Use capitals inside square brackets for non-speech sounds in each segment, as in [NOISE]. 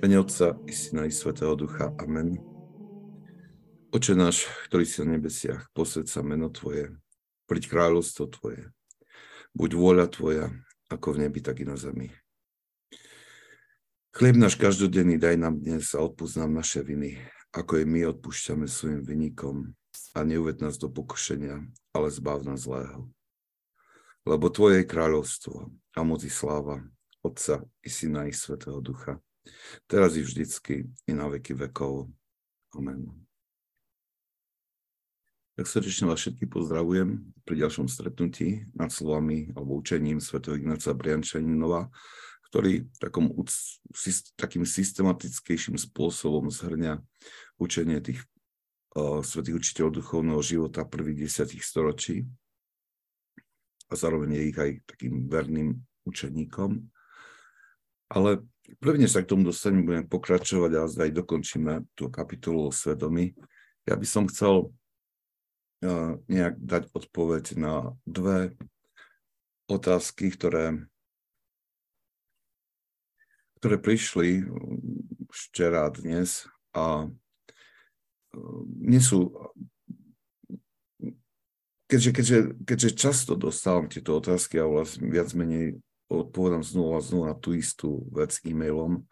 Mene Otca i Syna i Svetého Ducha. Amen. Oče náš, ktorý si na nebesiach, posved sa meno Tvoje, príď kráľovstvo Tvoje. Buď vôľa Tvoja, ako v nebi, tak i na zemi. Chlieb náš každodenný daj nám dnes a odpúsť nám naše viny, ako aj my odpúšťame svojim vynikom. A neuved nás do pokušenia, ale zbav nás zlého. Lebo Tvoje je kráľovstvo a moc i sláva, Otca i Syna i Svetého Ducha teraz i vždycky, i na veky vekov. Amen. Tak srdečne vás všetky pozdravujem pri ďalšom stretnutí nad slovami alebo učením Sv. Ignáca Briančaninova, ktorý takom, takým systematickejším spôsobom zhrňa učenie tých uh, svetých učiteľov duchovného života prvých desiatich storočí a zároveň je ich aj takým verným učeníkom. Ale Prvne sa k tomu dostanem, budem pokračovať a aj dokončíme tú kapitolu o svedomí. Ja by som chcel uh, nejak dať odpoveď na dve otázky, ktoré, ktoré prišli včera a dnes a uh, nie sú keďže, keďže, keďže často dostávam tieto otázky a vlastne viac menej odpovedám znova a znova na tú istú vec e-mailom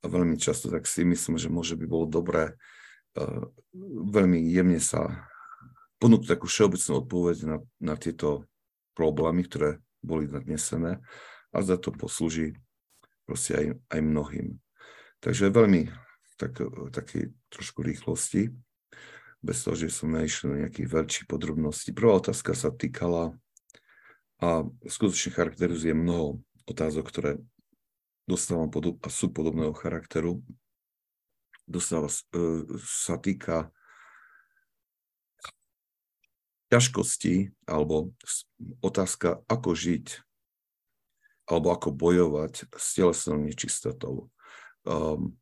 a veľmi často tak si myslím, že môže by bolo dobré uh, veľmi jemne sa ponúknuť takú všeobecnú odpoveď na, na tieto problémy, ktoré boli nadnesené a za to poslúži proste aj, aj mnohým. Takže veľmi tak, také trošku rýchlosti, bez toho, že som nešiel na nejakých veľkých podrobností. Prvá otázka sa týkala a skutočne charakterizuje mnoho otázok, ktoré dostávam podob, a sú podobného charakteru. Dostáva, e, sa týka ťažkosti alebo otázka, ako žiť alebo ako bojovať s telesnou nečistotou. Um,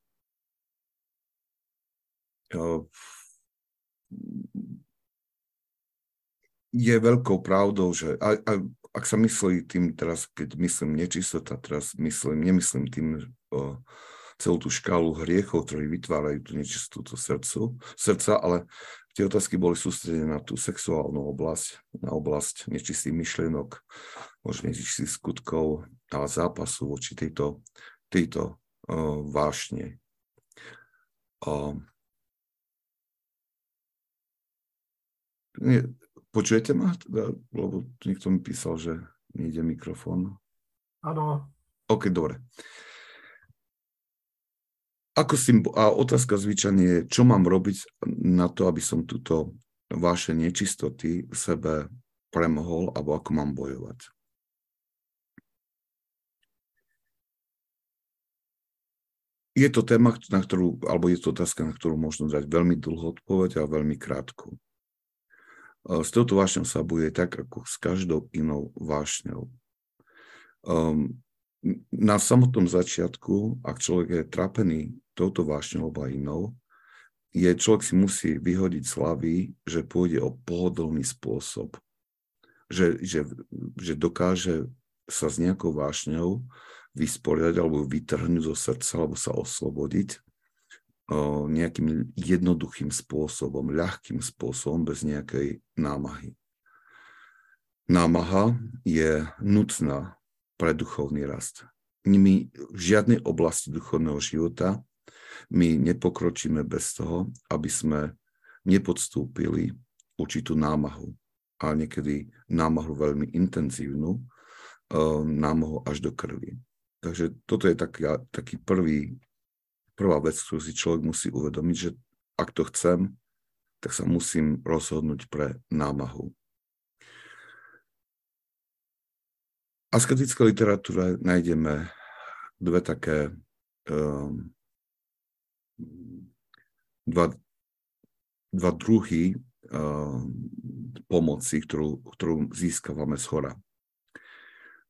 je veľkou pravdou, že a, a ak sa myslí tým teraz, keď myslím nečistota, teraz myslím, nemyslím tým o, celú tú škálu hriechov, ktorí vytvárajú tú nečistotu srdcu, srdca, ale tie otázky boli sústredené na tú sexuálnu oblasť, na oblasť nečistých myšlienok, možno nečistých skutkov, ale zápasu voči tejto, tejto o, vášne. O, nie, Počujete ma? Teda, lebo niekto mi písal, že nejde mikrofón. Áno. OK, dobre. Ako si, a otázka zvyčajne je, čo mám robiť na to, aby som túto vaše nečistoty v sebe premohol, alebo ako mám bojovať. Je to téma, na ktorú, alebo je to otázka, na ktorú možno dať veľmi dlho odpoveď a veľmi krátku. S touto vášňou sa bude tak, ako s každou inou vášňou. Um, na samotnom začiatku, ak človek je trapený touto vášňou alebo inou, je, človek si musí vyhodiť slavy, že pôjde o pohodlný spôsob. Že, že, že dokáže sa s nejakou vášňou vysporiadať alebo vytrhnúť zo srdca alebo sa oslobodiť nejakým jednoduchým spôsobom, ľahkým spôsobom, bez nejakej námahy. Námaha je nutná pre duchovný rast. My v žiadnej oblasti duchovného života my nepokročíme bez toho, aby sme nepodstúpili určitú námahu. A niekedy námahu veľmi intenzívnu, námahu až do krvi. Takže toto je taký, taký prvý prvá vec, ktorú si človek musí uvedomiť, že ak to chcem, tak sa musím rozhodnúť pre námahu. V asketickej literatúre nájdeme dve také um, dva, dva druhy um, pomoci, ktorú, ktorú získavame z hora.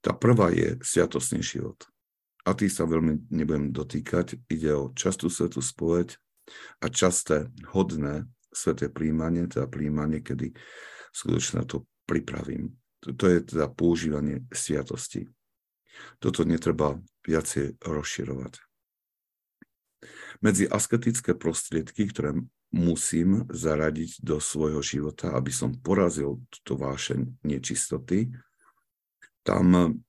Tá prvá je sviatostný život a tých sa veľmi nebudem dotýkať. Ide o častú svetú spoveď a časté hodné sveté príjmanie, teda príjmanie, kedy skutočne to pripravím. To je teda používanie sviatosti. Toto netreba viacej rozširovať. Medzi asketické prostriedky, ktoré musím zaradiť do svojho života, aby som porazil túto vášeň nečistoty, tam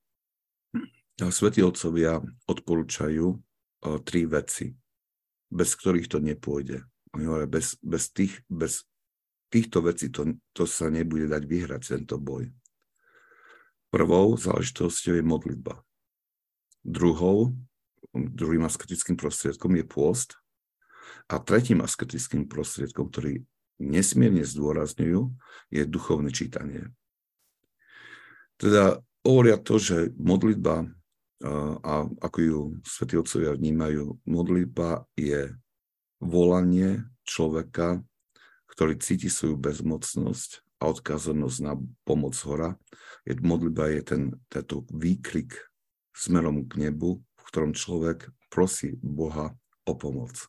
svätí otcovia odporúčajú eh, tri veci, bez ktorých to nepôjde. Bez, bez, tých, bez týchto vecí to, to sa nebude dať vyhrať tento boj. Prvou záležitosťou je modlitba. Druhou, druhým asketickým prostriedkom je pôst. A tretím asketickým prostriedkom, ktorý nesmierne zdôrazňujú, je duchovné čítanie. Teda hovoria to, že modlitba, a ako ju svätí otcovia vnímajú, modlitba je volanie človeka, ktorý cíti svoju bezmocnosť a odkázanosť na pomoc hora. Je, modlitba je ten, tento výkrik smerom k nebu, v ktorom človek prosí Boha o pomoc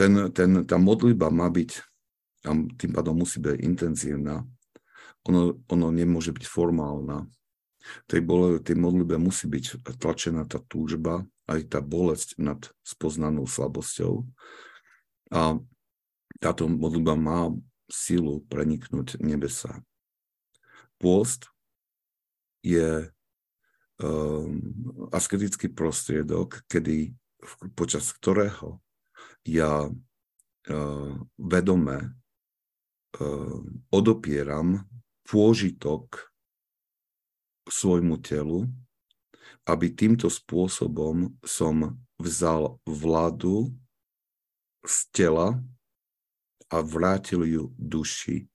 ten, ten, tá modlitba má byť, tam tým pádom musí byť intenzívna, ono, ono nemôže byť formálna. Tej, bole, tej modlitbe musí byť tlačená tá túžba, aj tá bolesť nad spoznanou slabosťou. A táto modlitba má sílu preniknúť nebesa. Pôst je um, asketický prostriedok, kedy, počas ktorého ja uh, vedome uh, odopieram pôžitok svojmu telu, aby týmto spôsobom som vzal vládu z tela a vrátil ju duši.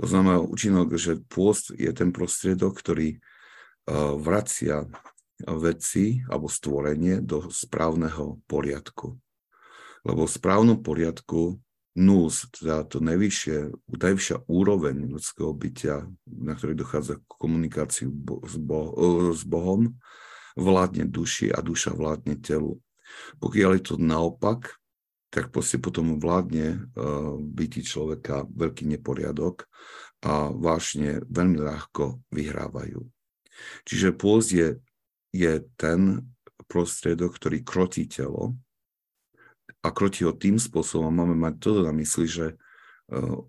To znamená účinok, že pôst je ten prostriedok, ktorý uh, vracia veci alebo stvorenie do správneho poriadku lebo v správnom poriadku nús, teda to najvyššie, najvyššia úroveň ľudského bytia, na ktorej dochádza k komunikácii s, Bo- s Bohom, vládne duši a duša vládne telu. Pokiaľ je to naopak, tak proste potom vládne uh, byti človeka veľký neporiadok a vášne veľmi ľahko vyhrávajú. Čiže pôz je, je ten prostriedok, ktorý krotí telo, a kroti ho tým spôsobom, máme mať to na mysli, že e,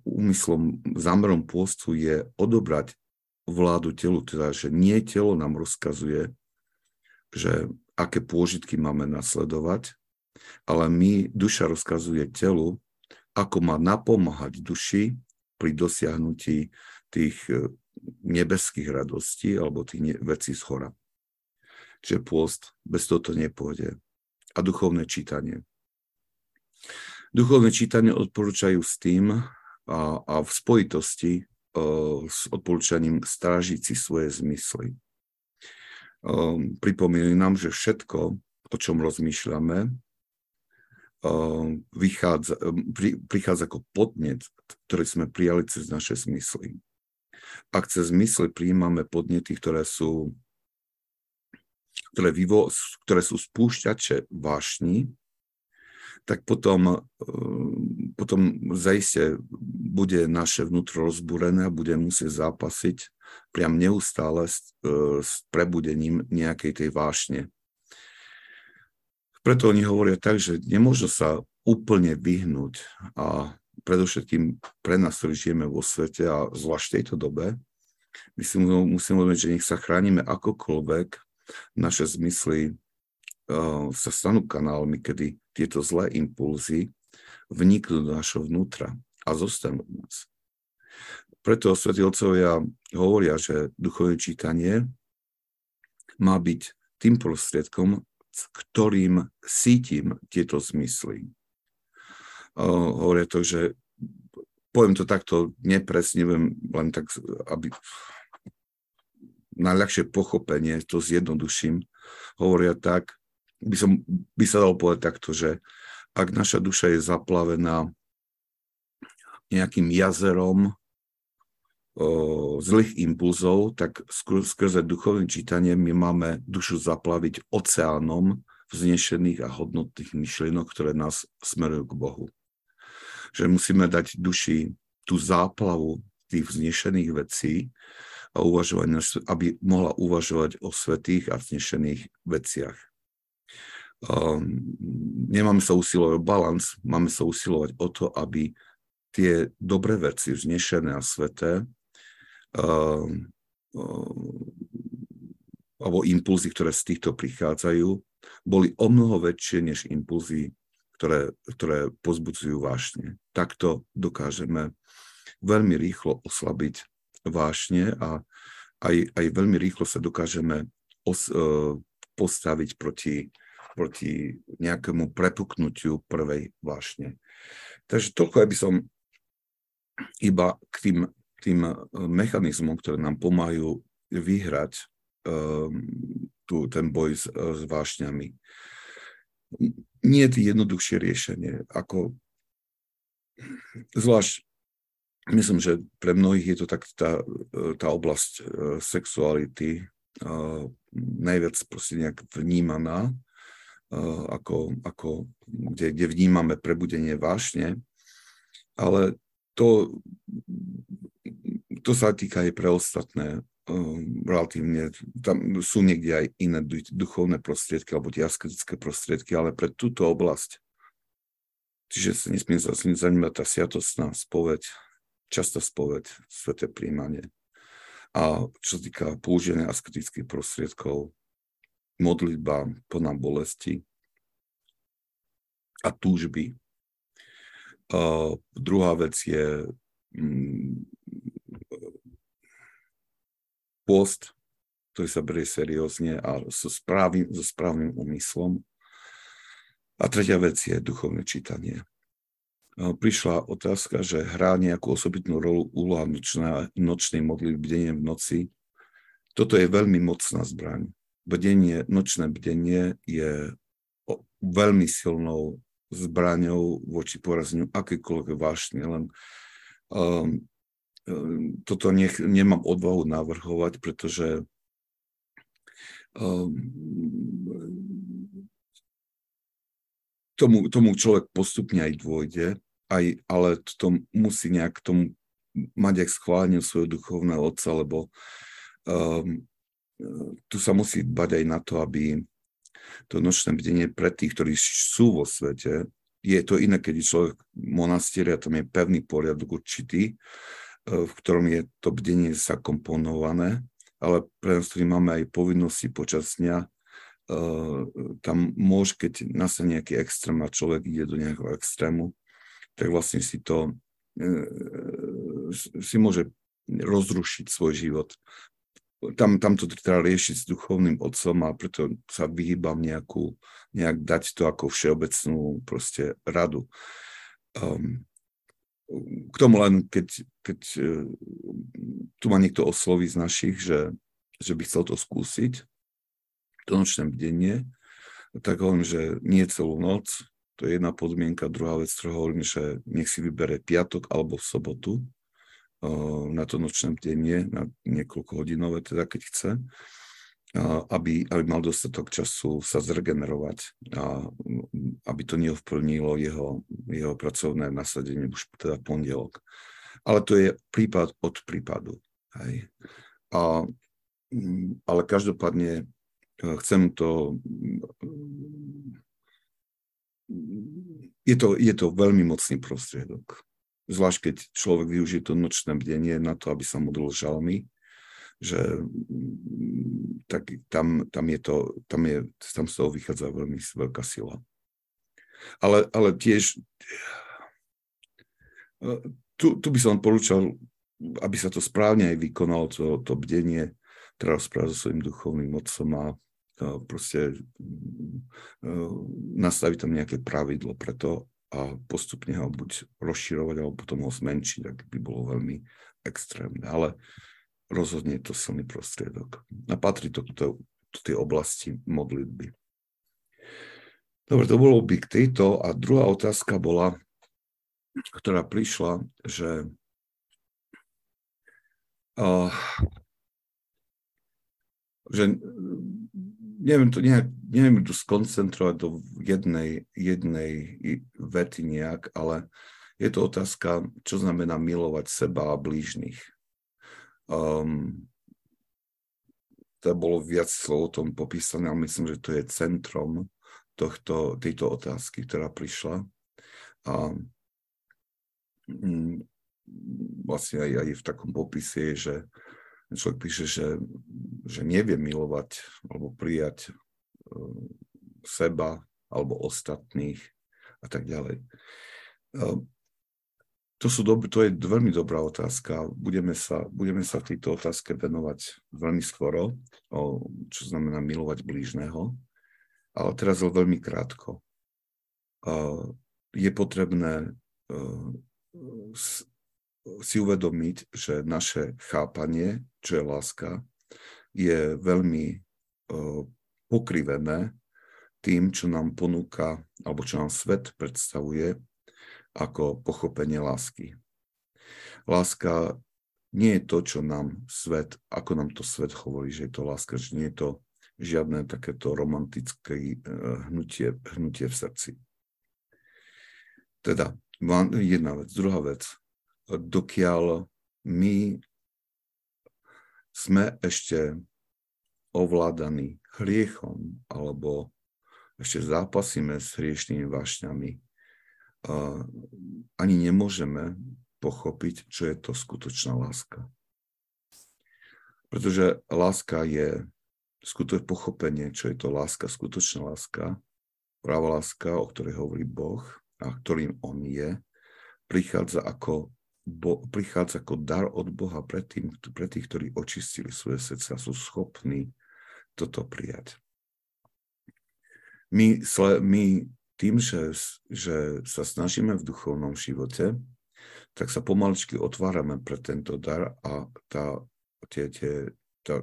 úmyslom, zámerom pôstu je odobrať vládu telu, teda, že nie telo nám rozkazuje, že aké pôžitky máme nasledovať, ale my, duša rozkazuje telu, ako má napomáhať duši pri dosiahnutí tých e, nebeských radostí alebo tých vecí z hora. Čiže pôst, bez toho to nepôjde. A duchovné čítanie. Duchovné čítanie odporúčajú s tým a, a v spojitosti uh, s odporúčaním strážiť si svoje zmysly. Um, pripomínajú nám, že všetko, o čom rozmýšľame, uh, vychádza, pri, prichádza ako podnet, ktorý sme prijali cez naše zmysly. Ak cez zmysly prijímame podnety, ktoré sú ktoré, vyvo, ktoré sú spúšťače vášni, tak potom, eh, potom zaiste bude naše vnútro rozbúrené a bude musieť zápasiť priam neustále s, eh, s prebudením nejakej tej vášne. Preto oni hovoria tak, že nemôžno sa úplne vyhnúť a predovšetkým pre nás, ktorí žijeme vo svete a zvlášť v tejto dobe, my si musíme uvedomiť, že nech sa chránime akokoľvek, naše zmysly sa stanú kanálmi, kedy tieto zlé impulzy vniknú do našho vnútra a zostanú v nás. Preto svätí otcovia hovoria, že duchovné čítanie má byť tým prostriedkom, ktorým sítim tieto zmysly. Hovoria to, že poviem to takto nepresne, len tak, aby najľahšie pochopenie, to zjednoduším, hovoria tak, by, som, by sa dalo povedať takto, že ak naša duša je zaplavená nejakým jazerom o, zlých impulzov, tak skrze duchovné čítanie my máme dušu zaplaviť oceánom vznešených a hodnotných myšlienok, ktoré nás smerujú k Bohu. Že musíme dať duši tú záplavu tých vznešených vecí a uvažovať, aby mohla uvažovať o svetých a vznešených veciach. Um, nemáme sa usilovať o balans, máme sa usilovať o to, aby tie dobré veci, vznešené a sveté, um, um, alebo impulzy, ktoré z týchto prichádzajú, boli o mnoho väčšie než impulzy, ktoré, ktoré pozbudzujú vášne. Takto dokážeme veľmi rýchlo oslabiť vášne a aj, aj veľmi rýchlo sa dokážeme os, postaviť proti proti nejakému prepuknutiu prvej vášne. Takže toľko, aby som iba k tým, tým eh, mechanizmom, ktoré nám pomáhajú vyhrať um, tu, ten boj s, s vášňami. Nie je jednoduchšie riešenie, ako zvlášť myslím, že pre mnohých je to tak tá, tá oblasť sexuality najviac proste nejak vnímaná ako, ako kde, kde vnímame prebudenie vášne, ale to, to sa týka aj pre ostatné eh, relatívne, tam sú niekde aj iné duchovné prostriedky alebo tie asketické prostriedky, ale pre túto oblasť, čiže sa nesmiem zaujímať tá sviatostná spoveď, často spoveď, sveté príjmanie. A čo sa týka používania asketických prostriedkov, modlitba plná bolesti a túžby. Uh, druhá vec je um, post, ktorý sa berie seriózne a so správnym, so správnym úmyslom. A tretia vec je duchovné čítanie. Uh, prišla otázka, že hrá nejakú osobitnú rolu úloha nočnej modlitby v noci. Toto je veľmi mocná zbraň bdenie, nočné bdenie je veľmi silnou zbraňou voči porazeniu akékoľvek vášne, len um, um, toto nech, nemám odvahu navrhovať, pretože um, tomu, tomu človek postupne aj dôjde, aj, ale to musí nejak tomu mať aj schválenie svojho duchovného otca, lebo um, tu sa musí dbať aj na to, aby to nočné bdenie pre tých, ktorí sú vo svete, je to iné, keď je človek v monastieri a tam je pevný poriadok určitý, e, v ktorom je to bdenie zakomponované, ale pre nás, ktorí máme aj povinnosti počas dňa, e, tam môže, keď nastane nejaký extrém a človek ide do nejakého extrému, tak vlastne si to e, si môže rozrušiť svoj život tam, tam to treba riešiť s duchovným otcom a preto sa vyhýbam nejakú, nejak dať to ako všeobecnú proste radu. Um, k tomu len, keď, keď uh, tu ma niekto osloví z našich, že, že by chcel to skúsiť, to nočné bdenie, tak hovorím, že nie celú noc, to je jedna podmienka. Druhá vec, ktorú hovorím, že nech si vybere piatok alebo v sobotu, na to nočné bdenie, na niekoľko hodinové, teda keď chce, aby, aby mal dostatok času sa zregenerovať a aby to neovplnilo jeho, jeho pracovné nasadenie už teda pondelok. Ale to je prípad od prípadu. Hej. A, ale každopádne e, chcem to je to, je to veľmi mocný prostriedok zvlášť keď človek využije to nočné bdenie na to, aby sa modlil žalmy, že mm, tak tam, tam, je to, tam, je, tam z toho vychádza veľmi veľká sila. Ale, ale tiež e, tu, tu by som porúčal, aby sa to správne aj vykonalo, to, to bdenie, treba rozprávať so svojím duchovným otcom a proste e, nastaviť tam nejaké pravidlo pre to, a postupne ho buď rozširovať, alebo potom ho zmenšiť, ak by bolo veľmi extrémne. Ale rozhodne je to silný prostriedok. A patrí to do, tej oblasti modlitby. Dobre, to bolo by k tejto. A druhá otázka bola, ktorá prišla, že uh, že neviem to nejak, neviem to skoncentrovať do jednej, jednej vety nejak, ale je to otázka, čo znamená milovať seba a blížnych. Um, to bolo viac slov o tom popísané, ale myslím, že to je centrom tohto, tejto otázky, ktorá prišla. A mm, vlastne aj, aj v takom popise je, že človek píše, že, že nevie milovať alebo prijať uh, seba alebo ostatných a tak ďalej. Uh, to, sú dob- to je veľmi dobrá otázka. Budeme sa, budeme sa tejto otázke venovať veľmi skoro, o, čo znamená milovať blížneho. Ale teraz veľmi krátko. Uh, je potrebné si uvedomiť, že naše chápanie, čo je láska, je veľmi pokrivené tým, čo nám ponúka, alebo čo nám svet predstavuje ako pochopenie lásky. Láska nie je to, čo nám svet, ako nám to svet hovorí, že je to láska, že nie je to žiadne takéto romantické eh, hnutie, hnutie v srdci. Teda, jedna vec. Druhá vec. Dokiaľ my sme ešte ovládaní hriechom alebo ešte zápasíme s hriešnými vášňami, ani nemôžeme pochopiť, čo je to skutočná láska. Pretože láska je skutočné pochopenie, čo je to láska, skutočná láska, práva láska, o ktorej hovorí Boh a ktorým On je, prichádza ako, bo, prichádza ako dar od Boha pre, tým, pre tých, ktorí očistili svoje srdce a sú schopní toto prijať. My, my tým, že, že sa snažíme v duchovnom živote, tak sa pomaličky otvárame pre tento dar a tá, tie, tie, tá,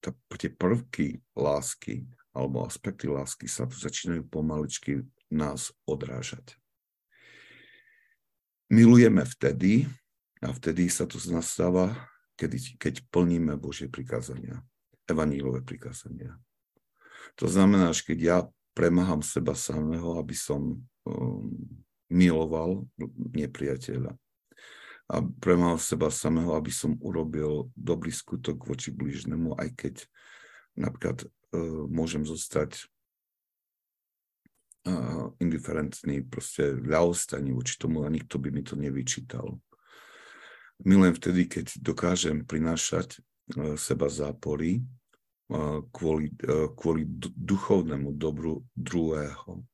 tá, tie prvky lásky alebo aspekty lásky sa začínajú pomaličky nás odrážať. Milujeme vtedy, a vtedy sa to nastáva, keď, keď plníme Božie prikázania, evanílové prikázania. To znamená, že keď ja premáham seba samého, aby som um, miloval nepriateľa. A premáham seba samého, aby som urobil dobrý skutok voči blížnemu, aj keď napríklad uh, môžem zostať uh, indiferentný, proste ľahostajný voči tomu a nikto by mi to nevyčítal. Milujem vtedy, keď dokážem prinášať uh, seba zápory, kvôli, kvôli duchovnému dobru druhého.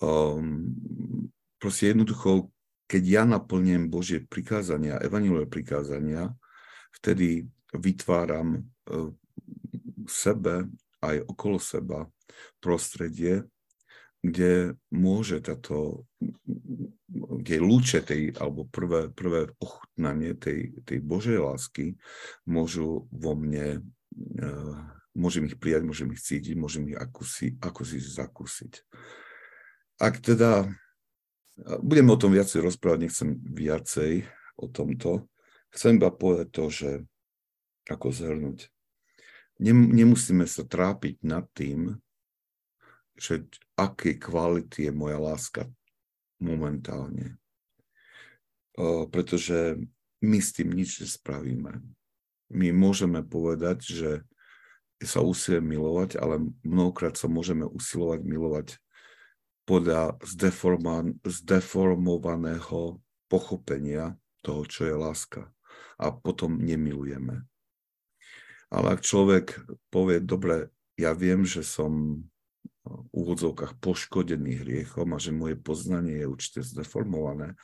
Um, proste jednoducho, keď ja naplním Božie prikázania, evanilové prikázania, vtedy vytváram uh, sebe aj okolo seba prostredie, kde môže táto, kde lúče tej, alebo prvé, prvé ochutnanie tej, tej Božej lásky môžu vo mne Eh, môžem ich prijať, môžem ich cítiť, môžem ich ako si, ako si zakúsiť. Ak teda, budeme o tom viacej rozprávať, nechcem viacej o tomto, chcem iba povedať to, že ako zhrnúť. Nemusíme sa trápiť nad tým, že aké kvality je moja láska momentálne. O, pretože my s tým nič nespravíme my môžeme povedať, že sa usilujem milovať, ale mnohokrát sa môžeme usilovať milovať podľa zdeformovaného pochopenia toho, čo je láska. A potom nemilujeme. Ale ak človek povie, dobre, ja viem, že som úvodzovkách poškodený hriechom a že moje poznanie je určite zdeformované,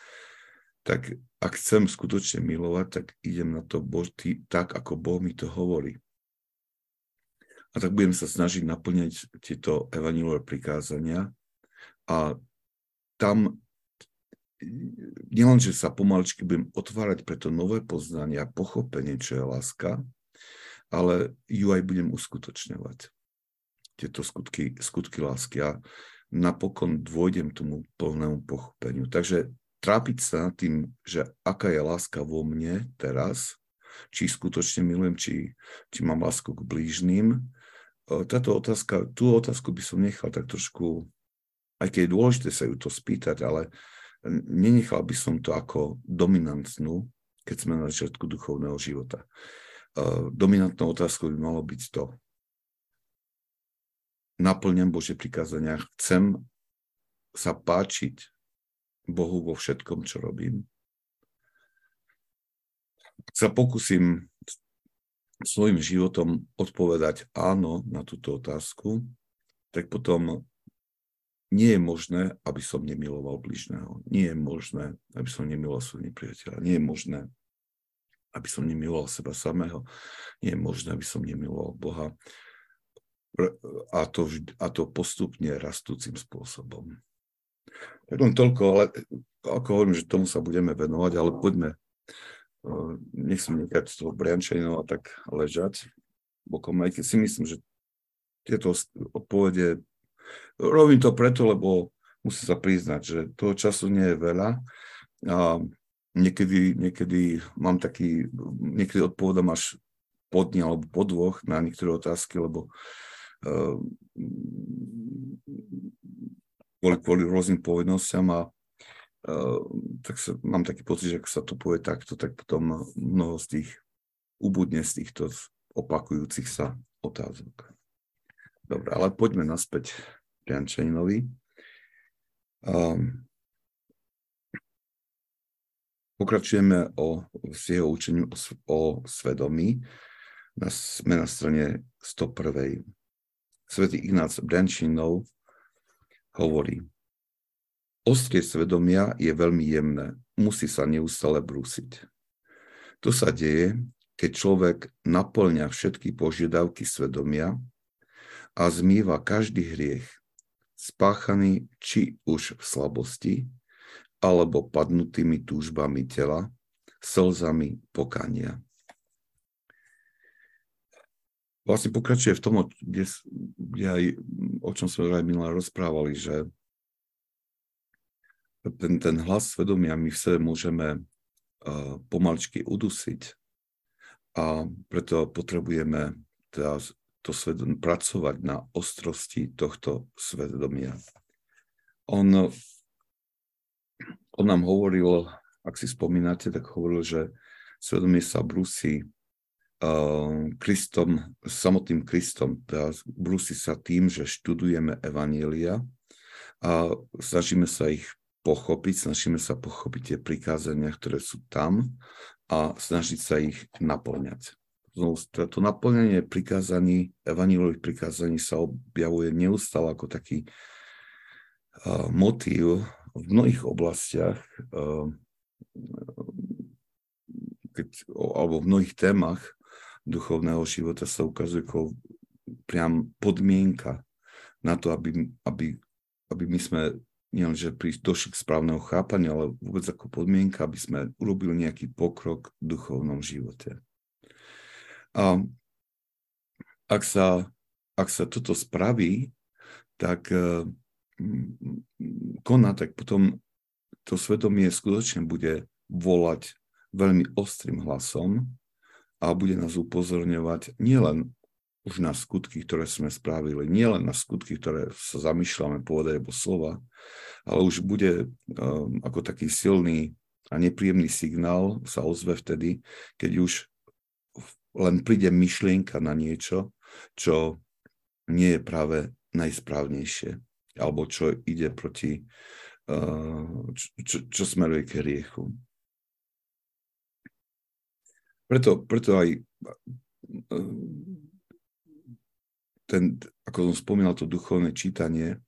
tak ak chcem skutočne milovať, tak idem na to Bož, tý, tak, ako Boh mi to hovorí. A tak budem sa snažiť naplňať tieto evanílové prikázania a tam nielen, že sa pomaličky budem otvárať pre to nové poznanie a pochopenie, čo je láska, ale ju aj budem uskutočňovať. Tieto skutky, skutky lásky a napokon dôjdem tomu plnému pochopeniu. Takže trápiť sa tým, že aká je láska vo mne teraz, či skutočne milujem, či, či mám lásku k blížným. E, táto otázka, tú otázku by som nechal tak trošku, aj keď je dôležité sa ju to spýtať, ale nenechal by som to ako dominantnú, keď sme na začiatku duchovného života. E, dominantnou otázkou by malo byť to, naplňam Bože prikázania, chcem sa páčiť Bohu vo všetkom, čo robím. Sa pokúsim svojim životom odpovedať áno na túto otázku, tak potom nie je možné, aby som nemiloval bližného. Nie je možné, aby som nemiloval svojho nepriateľa. Nie je možné, aby som nemiloval seba samého. Nie je možné, aby som nemiloval Boha. A to, a to postupne rastúcim spôsobom. Tak len toľko, ale ako hovorím, že tomu sa budeme venovať, ale poďme, nech som nechať z toho Briančanova tak ležať bokom, aj keď si myslím, že tieto odpovede, robím to preto, lebo musím sa priznať, že toho času nie je veľa a niekedy, niekedy mám taký, niekedy odpovedám až po dni alebo po dvoch na niektoré otázky, lebo uh, kvôli, kvôli rôznym povinnostiam a uh, tak sa, mám taký pocit, že ak sa to povie takto, tak potom mnoho z tých ubudne z týchto opakujúcich sa otázok. Dobre, ale poďme naspäť Jančaninovi. Um, pokračujeme o, s jeho učením o, o svedomí. Na, sme na strane 101. Svetý Ignác Briančinov hovorí, ostrie svedomia je veľmi jemné, musí sa neustále brúsiť. To sa deje, keď človek naplňa všetky požiadavky svedomia a zmýva každý hriech, spáchaný či už v slabosti, alebo padnutými túžbami tela, slzami pokania. Vlastne pokračuje v tom, kde, kde aj, o čom sme aj minulé rozprávali, že ten, ten hlas svedomia my v sebe môžeme uh, pomaličky udusiť a preto potrebujeme teda to svedomie, pracovať na ostrosti tohto svedomia. On, on nám hovoril, ak si spomínate, tak hovoril, že svedomie sa brúsi Kristom, samotným Kristom. Brúsi sa tým, že študujeme Evanielia a snažíme sa ich pochopiť, snažíme sa pochopiť tie prikázania, ktoré sú tam a snažiť sa ich naplňať. Teda to naplňanie prikázaní, evanílových prikázaní sa objavuje neustále ako taký uh, motív v mnohých oblastiach, uh, keď, alebo v mnohých témach, duchovného života sa ukazuje ako priam podmienka na to, aby, aby, aby my sme nielenže došli k správneho chápania, ale vôbec ako podmienka, aby sme urobili nejaký pokrok v duchovnom živote. A ak sa, ak sa toto spraví, tak uh, koná, tak potom to svedomie skutočne bude volať veľmi ostrým hlasom a bude nás upozorňovať nielen už na skutky, ktoré sme spravili, nielen na skutky, ktoré sa zamýšľame povedať alebo slova, ale už bude um, ako taký silný a nepríjemný signál sa ozve vtedy, keď už len príde myšlienka na niečo, čo nie je práve najsprávnejšie, alebo čo ide proti, uh, čo, čo, čo smeruje k riechu. Preto, preto aj ten, ako som spomínal, to duchovné čítanie,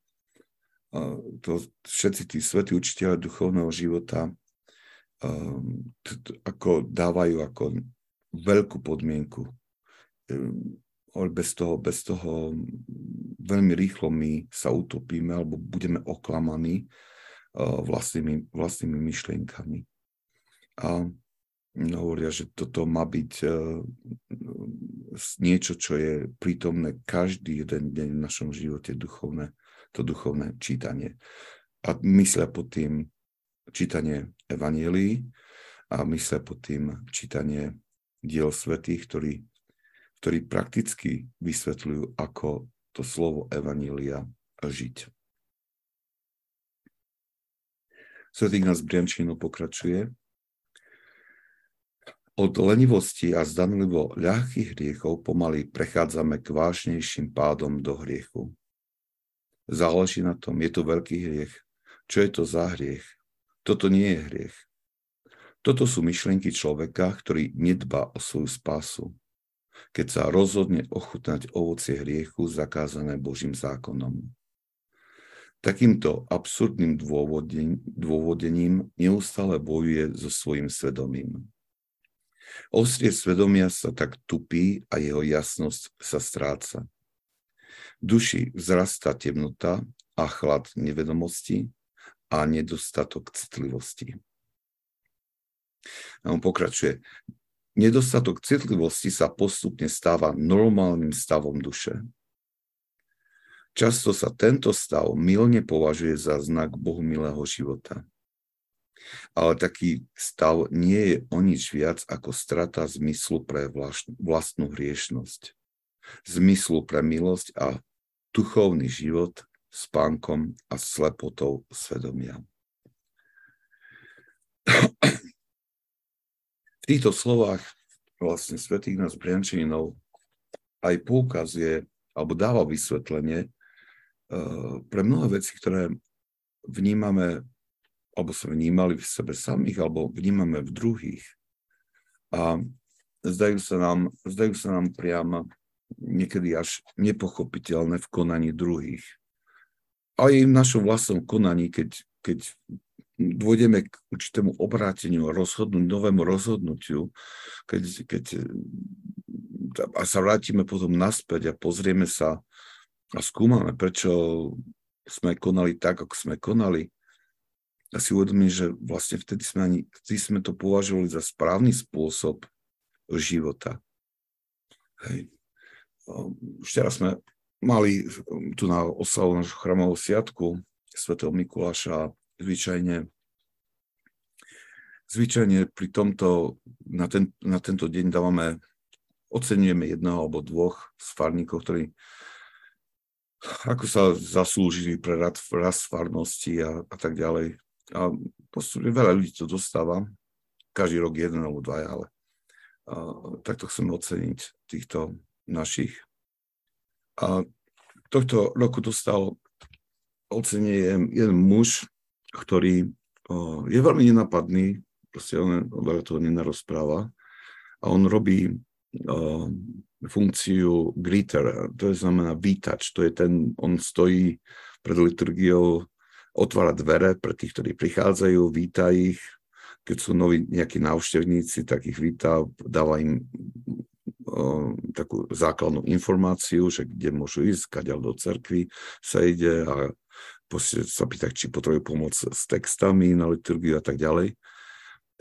to všetci tí svätí učiteľe duchovného života ako dávajú ako veľkú podmienku. Bez toho, bez toho veľmi rýchlo my sa utopíme alebo budeme oklamaní vlastnými, vlastnými myšlienkami. A hovoria, že toto má byť uh, niečo, čo je prítomné každý jeden deň v našom živote, duchovné, to duchovné čítanie. A myslia pod tým čítanie Evanielii a myslia pod tým čítanie diel svetých, ktorí, ktorí prakticky vysvetľujú, ako to slovo Evanielia žiť. Svetý nás Briančino pokračuje od lenivosti a zdanlivo ľahkých hriechov pomaly prechádzame k vážnejším pádom do hriechu. Záleží na tom, je to veľký hriech. Čo je to za hriech? Toto nie je hriech. Toto sú myšlienky človeka, ktorý nedbá o svoju spásu, keď sa rozhodne ochutnať ovocie hriechu zakázané Božím zákonom. Takýmto absurdným dôvodením neustále bojuje so svojim svedomím. Ostrie svedomia sa tak tupí a jeho jasnosť sa stráca. Duši vzrastá temnota a chlad nevedomosti a nedostatok citlivosti. A on pokračuje. Nedostatok citlivosti sa postupne stáva normálnym stavom duše. Často sa tento stav milne považuje za znak bohumilého života. Ale taký stav nie je o nič viac ako strata zmyslu pre vlastnú hriešnosť, zmyslu pre milosť a duchovný život s pánkom a slepotou svedomia. V týchto slovách vlastne svätých nás Briančinov aj poukazuje alebo dáva vysvetlenie Eh, pre mnohé veci, ktoré vnímame, alebo sme vnímali v sebe samých, alebo vnímame v druhých. A zdajú sa nám, zdajú sa nám priamo niekedy až nepochopiteľné v konaní druhých. A aj v našom vlastnom konaní, keď, keď dôjdeme k určitému obráteniu, rozhodnúť, novému rozhodnutiu, keď, keď a sa vrátime potom naspäť a pozrieme sa a skúmame, prečo sme konali tak, ako sme konali, a si uvedomím, že vlastne vtedy sme, ani, vtedy sme to považovali za správny spôsob života. Hej. Teraz sme mali tu na oslavu nášho chramového sviatku svätého Mikuláša zvyčajne zvyčajne pri tomto, na, ten, na tento deň dávame, oceňujeme jedného alebo dvoch z farníkov, ktorí ako sa zaslúžili pre rast farnosti a, a tak ďalej. A veľa ľudí to dostáva, každý rok jeden alebo dva, ale a, takto chcem oceniť týchto našich. A tohto roku dostal ocenenie jeden muž, ktorý o, je veľmi nenapadný, proste on veľa toho nenarozpráva a on robí o, funkciu greeter, to je znamená vítač, to je ten, on stojí pred liturgiou, otvára dvere pre tých, ktorí prichádzajú, víta ich, keď sú noví nejakí návštevníci, tak ich víta, dáva im takú základnú informáciu, že kde môžu ísť, kaďal do cerkvy sa ide a sa pýta, či potrebujú pomoc s textami na liturgiu a tak ďalej.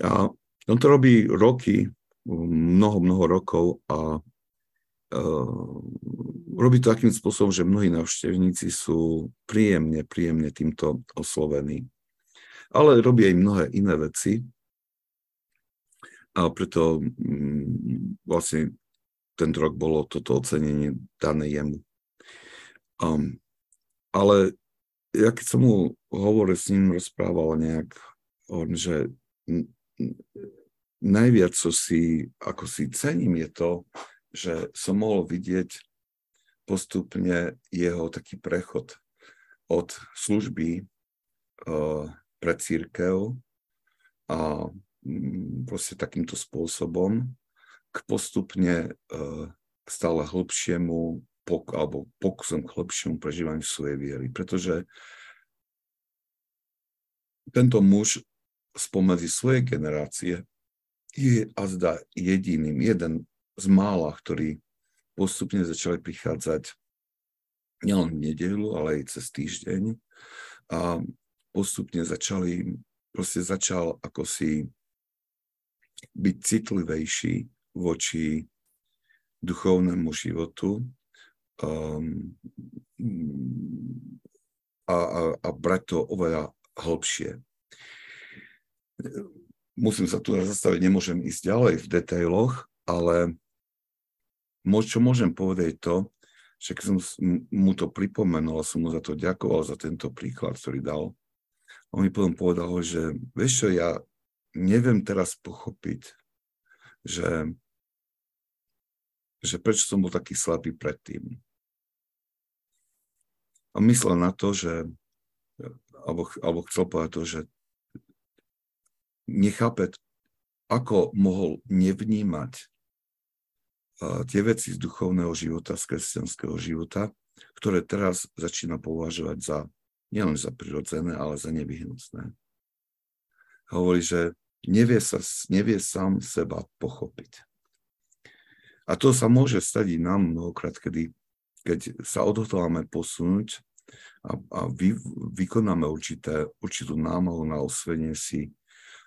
A on to robí roky, mnoho, mnoho rokov a robí to takým spôsobom, že mnohí návštevníci sú príjemne, príjemne týmto oslovení. Ale robí aj mnohé iné veci a preto mm, vlastne tento rok bolo toto ocenenie dané jemu. Um, ale ja keď som mu hovoril, s ním rozprával nejak, on, že najviac, čo si, ako si cením, je to, že som mohol vidieť postupne jeho taký prechod od služby uh, pre církev a um, proste takýmto spôsobom k postupne uh, stále hlbšiemu pok- alebo pokusom k hlbšiemu prežívaniu svojej viery. Pretože tento muž spomedzi svojej generácie je azda jediným, jeden z mála, ktorí postupne začali prichádzať nielen v nedelu, ale aj cez týždeň. A postupne začali, proste začal ako si byť citlivejší voči duchovnému životu. Um, a, a, a brať to oveľa hlbšie. Musím sa tu zastaviť, nemôžem ísť ďalej v detailoch, ale čo môžem povedať to, že keď som mu to pripomenul a som mu za to ďakoval za tento príklad, ktorý dal, on mi potom povedal, že vieš čo, ja neviem teraz pochopiť, že, že prečo som bol taký slabý predtým. a myslel na to, že, alebo, alebo chcel povedať to, že nechápe, ako mohol nevnímať tie veci z duchovného života, z kresťanského života, ktoré teraz začína považovať za nielen za prirodzené, ale za nevyhnutné. Hovorí, že nevie, sa, nevie sám seba pochopiť. A to sa môže stať i nám mnohokrát, kedy, keď sa odhodláme posunúť a, a vy, vykonáme určité, určitú námahu na osvenie si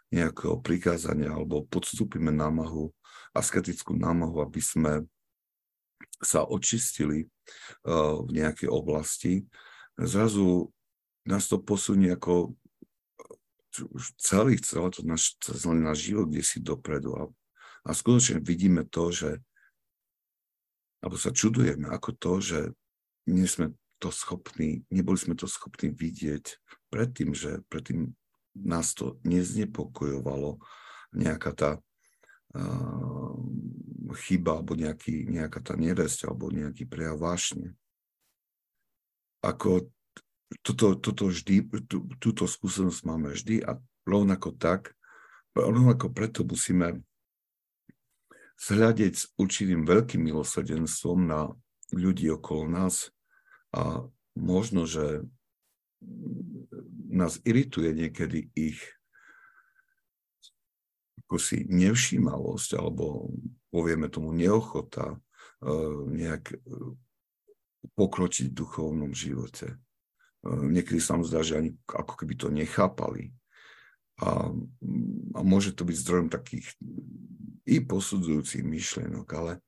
nejakého prikázania alebo podstúpime námahu, asketickú námahu, aby sme sa očistili uh, v nejakej oblasti, zrazu nás to posunie ako celý, celý to náš, celý náš život kde si dopredu. A, a skutočne vidíme to, že alebo sa čudujeme ako to, že nie sme to schopní, neboli sme to schopní vidieť predtým, že predtým nás to neznepokojovalo nejaká tá chyba alebo nejaký, nejaká tá neresť alebo nejaký prejav vášne. Ako toto, toto vždy, tú, túto skúsenosť máme vždy a rovnako tak, rovnako preto musíme zhľadiť s určitým veľkým milosrdenstvom na ľudí okolo nás a možno, že nás irituje niekedy ich ako si nevšímalosť alebo povieme tomu neochota e, nejak e, pokročiť v duchovnom živote. Niekedy sa mu zdá, že ani ako keby to nechápali. A, a môže to byť zdrojom takých i posudzujúcich myšlienok, ale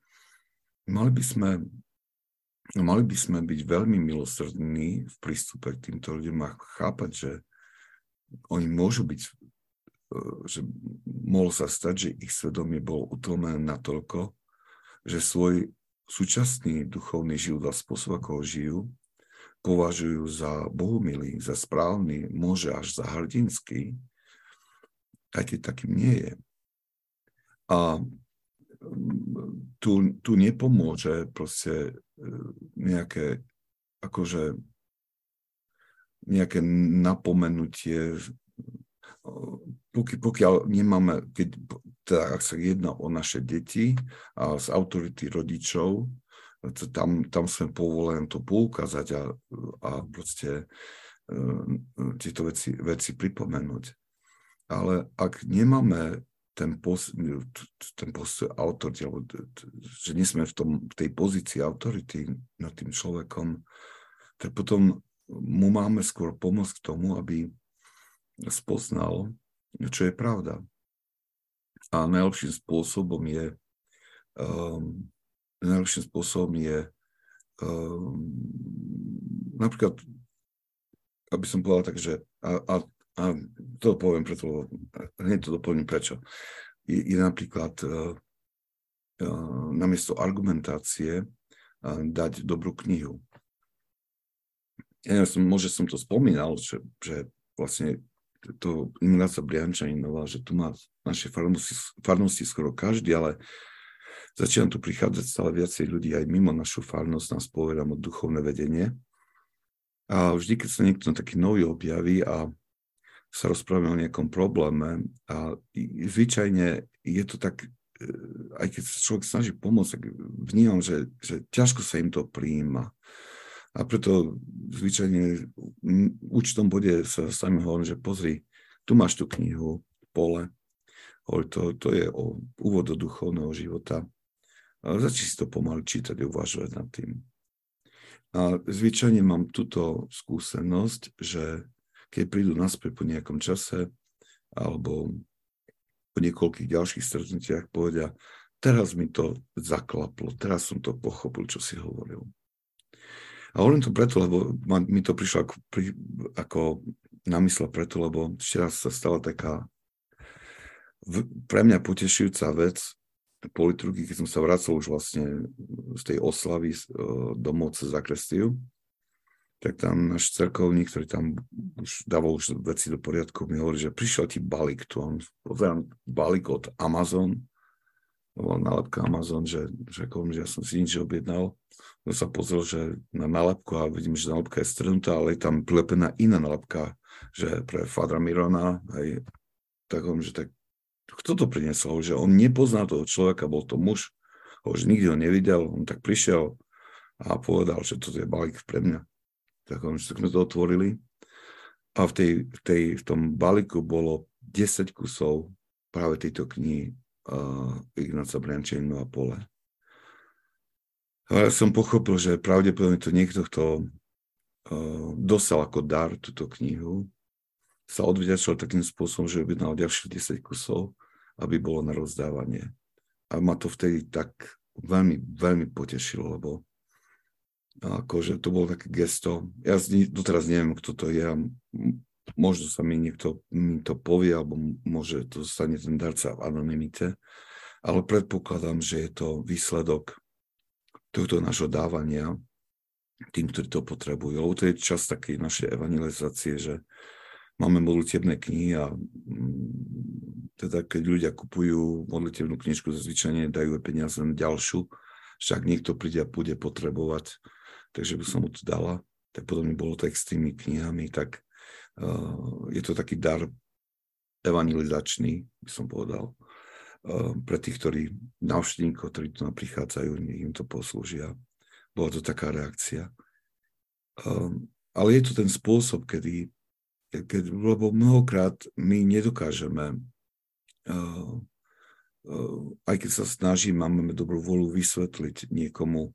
mali by sme, mali by sme byť veľmi milosrdní v prístupe k týmto ľuďom a chápať, že oni môžu byť, e, že mohlo sa stať, že ich svedomie bolo utlmené natoľko, že svoj súčasný duchovný život a spôsob, ako ho žijú, považujú za bohumilý, za správny, môže až za hrdinský, aj keď takým nie je. A tu, tu nepomôže proste e, nejaké akože nejaké napomenutie, pokiaľ, pokiaľ nemáme, keď, teda ak sa jedná o naše deti a z autority rodičov, tam, tam sme povolení to poukázať a, a proste uh, tieto veci, veci pripomenúť. Ale ak nemáme ten, pos, ten postoj autority, alebo že nie sme v, tom, tej pozícii autority nad tým človekom, tak potom mu máme skôr pomôcť k tomu, aby spoznal, čo je pravda. A najlepším spôsobom je um, najlepším spôsobom je um, napríklad, aby som povedal tak, že a, a, a to poviem preto, hneď to doplním prečo. Je, je napríklad uh, uh, namiesto argumentácie uh, dať dobrú knihu. Ja som, môže som to spomínal, že, že vlastne to Ignáca Briančaninova, že tu má naše farnosti, farnosti skoro každý, ale Začína tu prichádzať stále viacej ľudí aj mimo našu farnosť, nás povedám o duchovné vedenie. A vždy, keď sa niekto taký nový objaví a sa rozprávame o nejakom probléme a zvyčajne je to tak, e, aj keď sa človek snaží pomôcť, tak vnímam, že, že ťažko sa im to prijíma. A preto zvyčajne v účtom bode sa sami hovorím, že pozri, tu máš tú knihu, pole, to, to je o úvod do duchovného života. Začni si to pomaly čítať uvažovať nad tým. A zvyčajne mám túto skúsenosť, že keď prídu naspäť po nejakom čase alebo po niekoľkých ďalších stretnutiach povedia, teraz mi to zaklaplo, teraz som to pochopil, čo si hovoril. A hovorím to preto, lebo mi to prišlo ako, ako na preto, lebo raz sa stala taká pre mňa potešujúca vec, po liturgii, keď som sa vracal už vlastne z tej oslavy domov cez zakrestiu, tak tam náš cerkovník, ktorý tam už dával už veci do poriadku, mi hovorí, že prišiel ti balík tu. On pozerám balík od Amazon bola nálepka Amazon, že, že, že ja som si nič objednal. No sa pozrel, že na nálepku a vidím, že nálepka je strnutá, ale je tam prilepená iná nálepka, že pre Fadra Mirona, hej, tak hovorím, že tak kto to priniesol, že on nepozná toho človeka, bol to muž, že nikdy ho nevidel, on tak prišiel a povedal, že toto je balík pre mňa. Tak, že sme to otvorili. A v, tej, tej, v tom balíku bolo 10 kusov práve tejto knihy Ignáca Briančejnu a Pole. A ja som pochopil, že pravdepodobne to niekto, kto uh, dostal ako dar túto knihu, sa odvďačil takým spôsobom, že objednal ďalších 10 kusov, aby bolo na rozdávanie. A ma to vtedy tak veľmi, veľmi potešilo, lebo akože to bolo také gesto. Ja doteraz neviem, kto to je možno sa mi niekto mi to povie, alebo môže to zostane ten darca v anonimite, ale predpokladám, že je to výsledok tohto nášho dávania tým, ktorí to potrebujú. Lebo to je čas takej našej evangelizácie, že máme modlitebné knihy a mm, teda keď ľudia kupujú modlitebnú knižku, zazvyčajne dajú peniaze na ďalšiu, však niekto príde a bude potrebovať, takže by som mu to dala. Tak potom mi bolo tak s tými knihami, tak je to taký dar evangelizačný, by som povedal, pre tých, ktorí návštevníkov, ktorí tu prichádzajú, im to poslúžia. Bola to taká reakcia. Ale je to ten spôsob, kedy, keď, lebo mnohokrát my nedokážeme, aj keď sa snažíme, máme dobrú volu vysvetliť niekomu,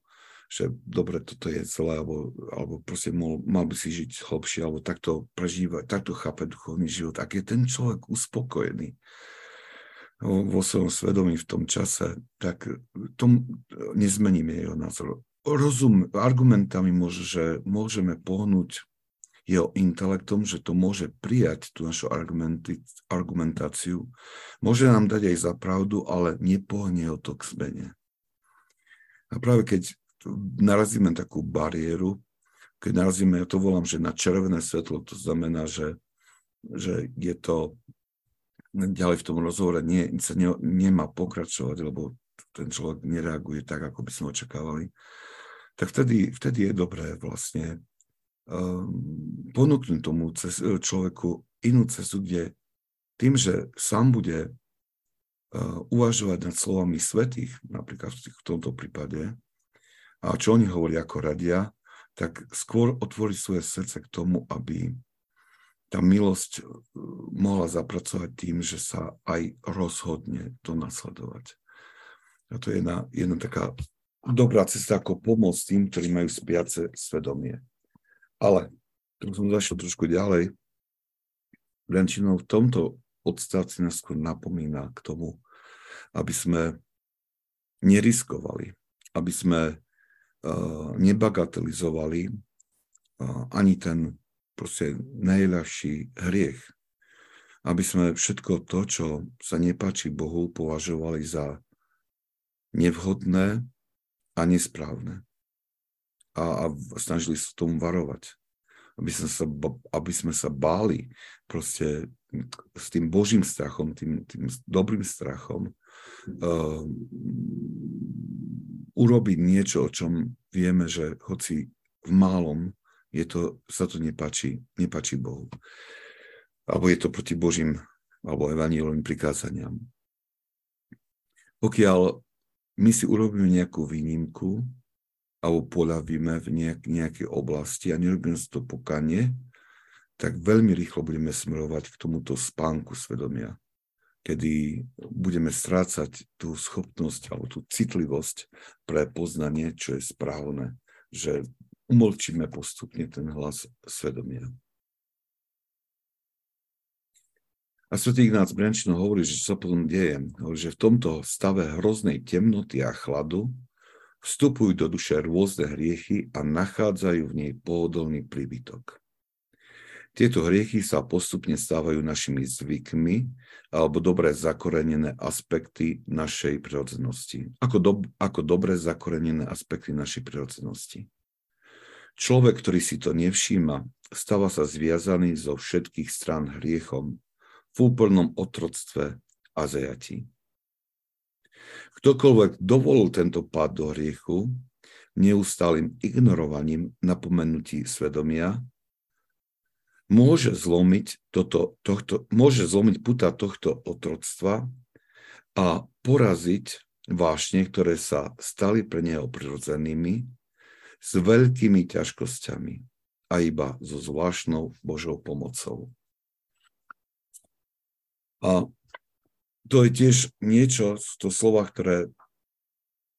že dobre, toto je celé, alebo, alebo proste mal, mal by si žiť hlbšie, alebo takto prežívať, takto chápať duchovný život. Ak je ten človek uspokojený vo svojom svedomí v tom čase, tak tom nezmeníme jeho názor. Rozum, argumentami môže, že môžeme pohnúť jeho intelektom, že to môže prijať tú našu argumentáciu, môže nám dať aj za pravdu, ale nepohne ho to k zmene. A práve keď narazíme takú bariéru, keď narazíme, ja to volám, že na červené svetlo, to znamená, že, že je to ďalej v tom rozhovore nie, sa ne, nemá pokračovať, lebo ten človek nereaguje tak, ako by sme očakávali, tak vtedy, vtedy je dobré vlastne um, ponúknuť tomu cez, človeku inú cestu, kde tým, že sám bude uh, uvažovať nad slovami svetých, napríklad v tomto prípade, a čo oni hovoria ako radia, tak skôr otvoriť svoje srdce k tomu, aby tá milosť e, mohla zapracovať tým, že sa aj rozhodne to nasledovať. A to je jedna, jedna taká dobrá cesta, ako pomôcť tým, ktorí majú spiace svedomie. Ale, tu som zašiel trošku ďalej, Brančinov v tomto odstavci nás skôr napomína k tomu, aby sme neriskovali, aby sme nebagatelizovali eh, ani ten proste najľahší hriech. Aby sme všetko to, čo sa nepáči Bohu, považovali za nevhodné a nesprávne. A, a snažili sa tomu varovať. Aby sme sa, aby sme sa báli proste s tým Božím strachom, tým, tým dobrým strachom, uh, urobiť niečo, o čom vieme, že hoci v málom je to, sa to nepáči, nepáči Bohu. Alebo je to proti Božím alebo evanílovým prikázaniam. Pokiaľ my si urobíme nejakú výnimku alebo poľavíme v nejak, nejakej oblasti a nerobíme si to pokanie, tak veľmi rýchlo budeme smerovať k tomuto spánku svedomia kedy budeme strácať tú schopnosť alebo tú citlivosť pre poznanie, čo je správne, že umlčíme postupne ten hlas svedomia. A svätý Ignác Briančino hovorí, že čo sa potom deje, hovorí, že v tomto stave hroznej temnoty a chladu vstupujú do duše rôzne hriechy a nachádzajú v nej pohodlný príbytok. Tieto hriechy sa postupne stávajú našimi zvykmi alebo dobre zakorenené aspekty našej prirodzenosti. Ako, do, ako dobre zakorenené aspekty našej prirodzenosti. Človek, ktorý si to nevšíma, stáva sa zviazaný zo všetkých strán hriechom v úplnom otroctve a zajatí. Ktokoľvek dovolil tento pád do hriechu, neustálým ignorovaním napomenutí svedomia, môže zlomiť, toto, tohto, môže zlomiť puta tohto otroctva a poraziť vášne, ktoré sa stali pre neho prirodzenými, s veľkými ťažkosťami a iba so zvláštnou Božou pomocou. A to je tiež niečo, to slova, ktoré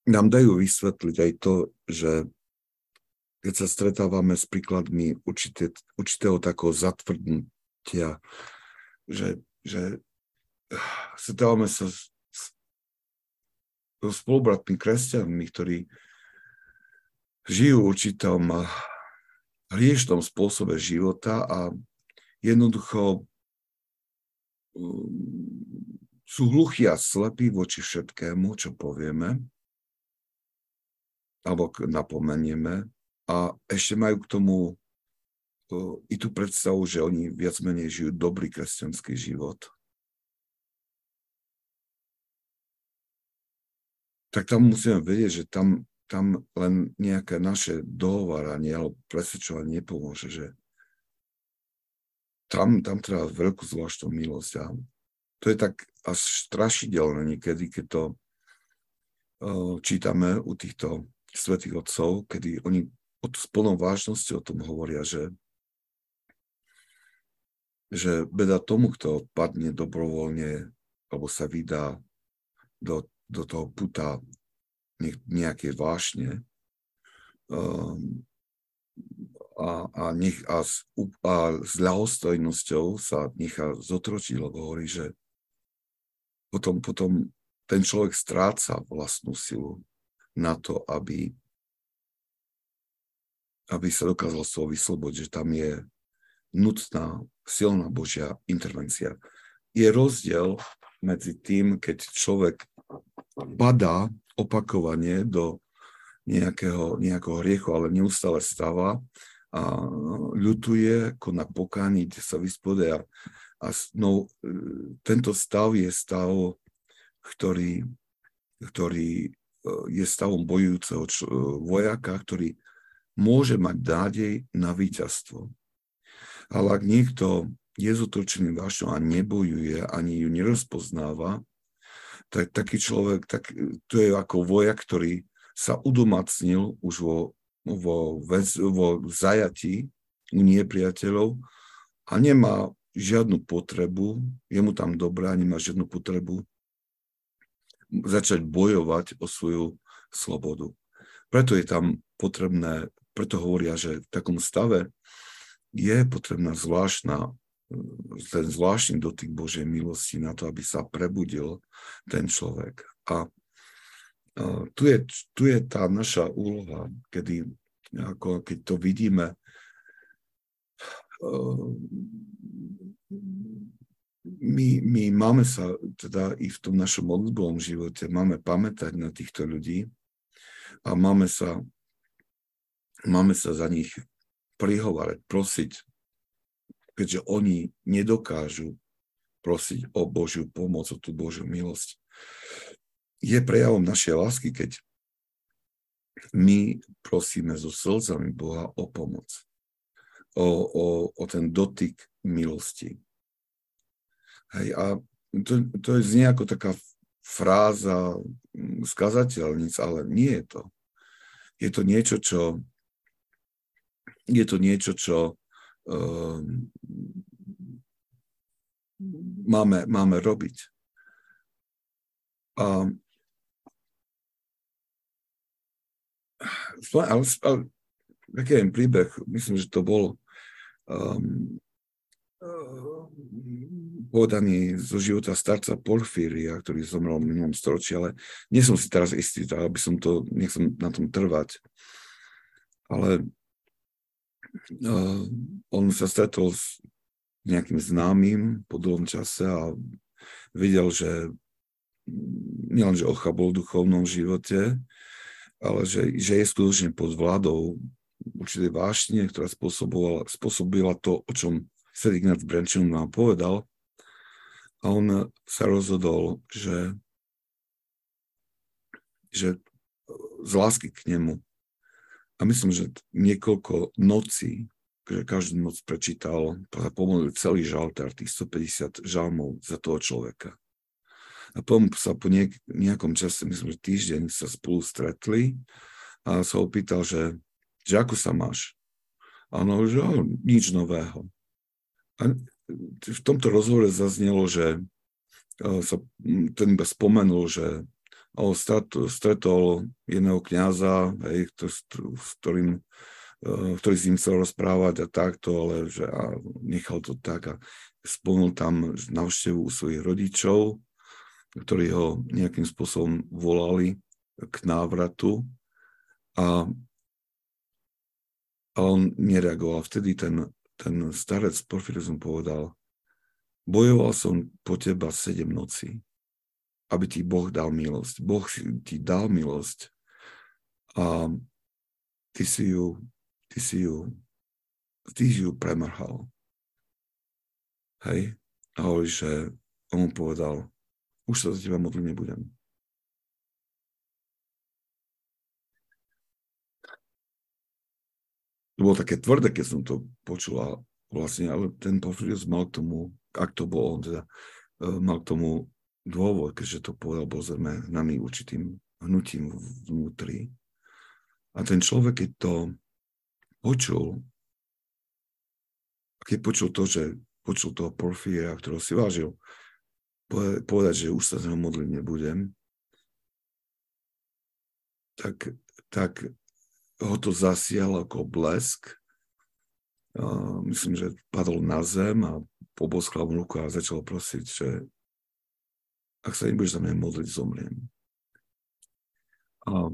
nám dajú vysvetliť aj to, že keď sa stretávame s príkladmi určité, určitého takého zatvrdnutia, že, že stretávame sa s, so spolubratmi kresťanmi, ktorí žijú v určitom hriešnom spôsobe života a jednoducho um, sú hluchí a slepí voči všetkému, čo povieme alebo napomenieme a ešte majú k tomu i tú predstavu, že oni viac menej žijú dobrý kresťanský život. Tak tam musíme vedieť, že tam, tam len nejaké naše dohováranie alebo presvedčovanie nepomôže, že tam, tam treba veľkú zvláštnu milosť a to je tak až strašidelné niekedy, keď to uh, čítame u týchto svetých otcov, kedy oni s plnou vážnosťou o tom hovoria, že, že beda tomu, kto padne dobrovoľne alebo sa vydá do, do toho puta nejaké vášne um, a, a, nech, a, s, a s ľahostojnosťou sa nechá zotročiť, lebo hovorí, že potom, potom ten človek stráca vlastnú silu na to, aby, aby sa dokázal z toho vyslobodiť, že tam je nutná, silná Božia intervencia. Je rozdiel medzi tým, keď človek padá opakovane do nejakého, nejakého hriechu, ale neustále stáva a ľutuje, koná pokáni, kde sa vyspode a a no, tento stav je stav, ktorý, ktorý e, je stavom bojujúceho e, vojaka, ktorý môže mať nádej na víťazstvo. Ale ak niekto je zotročený vášňou a nebojuje, ani ju nerozpoznáva, tak taký človek, tak, to je ako vojak, ktorý sa udomacnil už vo, vo, väz, vo zajatí u nepriateľov a nemá žiadnu potrebu, je mu tam dobrá, nemá žiadnu potrebu začať bojovať o svoju slobodu. Preto je tam potrebné, preto hovoria, že v takom stave je potrebná zvláštna, ten zvláštny dotyk Božej milosti na to, aby sa prebudil ten človek. A tu je, tu je tá naša úloha, kedy, ako, keď to vidíme, my, my máme sa teda i v tom našom modlitbovom živote, máme pamätať na týchto ľudí a máme sa, máme sa za nich prihovárať, prosiť, keďže oni nedokážu prosiť o Božiu pomoc, o tú Božiu milosť. Je prejavom našej lásky, keď my prosíme so slzami Boha o pomoc, o, o, o ten dotyk milosti. Hej, a to, to je znie ako taká fráza skazateľníc, ale nie je to. Je to niečo, čo je to niečo, čo uh, máme, máme robiť. A, ale, ale taký príbeh, myslím, že to bol um, podaný zo života starca Porfíria, ktorý zomrel v minulom storočí, ale nie som si teraz istý, aby som to, nechcem na tom trvať. Ale uh, on sa stretol s nejakým známym po dlhom čase a videl, že nielen, že ochabol v duchovnom živote, ale že, že je skutočne pod vládou určitej vášne, ktorá spôsobila, spôsobila to, o čom Svet Ignác Brenčan nám povedal. A on sa rozhodol, že že z lásky k nemu. A myslím, že niekoľko nocí, že každú noc prečítal, pomodlil celý žaltár, tých 150 žalmov za toho človeka. A potom sa po niek- nejakom čase, myslím, že týždeň sa spolu stretli a sa ho pýtal, že, že ako sa máš? A ono, že oh, nič nového. A v tomto rozhovore zaznelo, že sa ten iba spomenul, že stretol jedného kniaza, hej, s ktorým, ktorý s ním chcel rozprávať a takto, ale že a nechal to tak a spomenul tam návštevu u svojich rodičov, ktorí ho nejakým spôsobom volali k návratu a, a on nereagoval. Vtedy ten, ten starec Porfirizm povedal, bojoval som po teba sedem nocí, aby ti Boh dal milosť. Boh ti dal milosť a ty si ju, ty si ju, ty si ju premrhal. Hej? A hovorí, že on mu povedal, už sa za teba modliť nebudem. To bolo také tvrdé, keď som to počula vlastne, ale ten Porfirius mal k tomu, ak to bol on teda, e, mal k tomu dôvod, keďže to povedal, bol znaný určitým hnutím vnútri. A ten človek, keď to počul, keď počul to, že počul toho Porfíria, ktorého si vážil, povedať, že už sa za modliť nebudem, tak, tak ho to zasial ako blesk. Myslím, že padol na zem a poboskal mu ruku a začal prosiť, že ak sa nebudeš za mňa modliť, zomriem. A,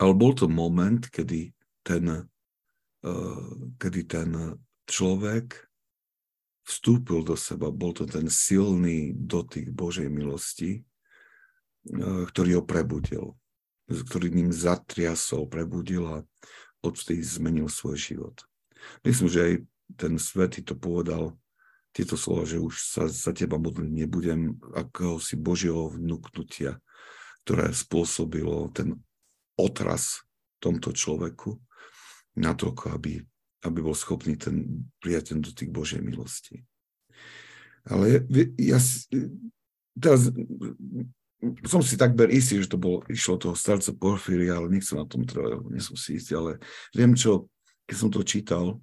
ale bol to moment, kedy ten, uh, kedy ten človek vstúpil do seba. Bol to ten silný dotyk Božej milosti, eh, ktorý ho prebudil, ktorý ním zatriasol, prebudil a odtedy zmenil svoj život. Myslím, že aj ten svetý to povedal, tieto slova, že už sa za teba modliť nebudem, ako si Božieho vnúknutia, ktoré spôsobilo ten otras tomto človeku, na to, aby aby bol schopný ten, prijať ten dotyk Božej milosti. Ale ja, teraz som si takmer istý, že to bolo, išlo toho starca Porfíria, ale nechcem na tom trvať, nie som si istý, ale viem čo, keď som to čítal,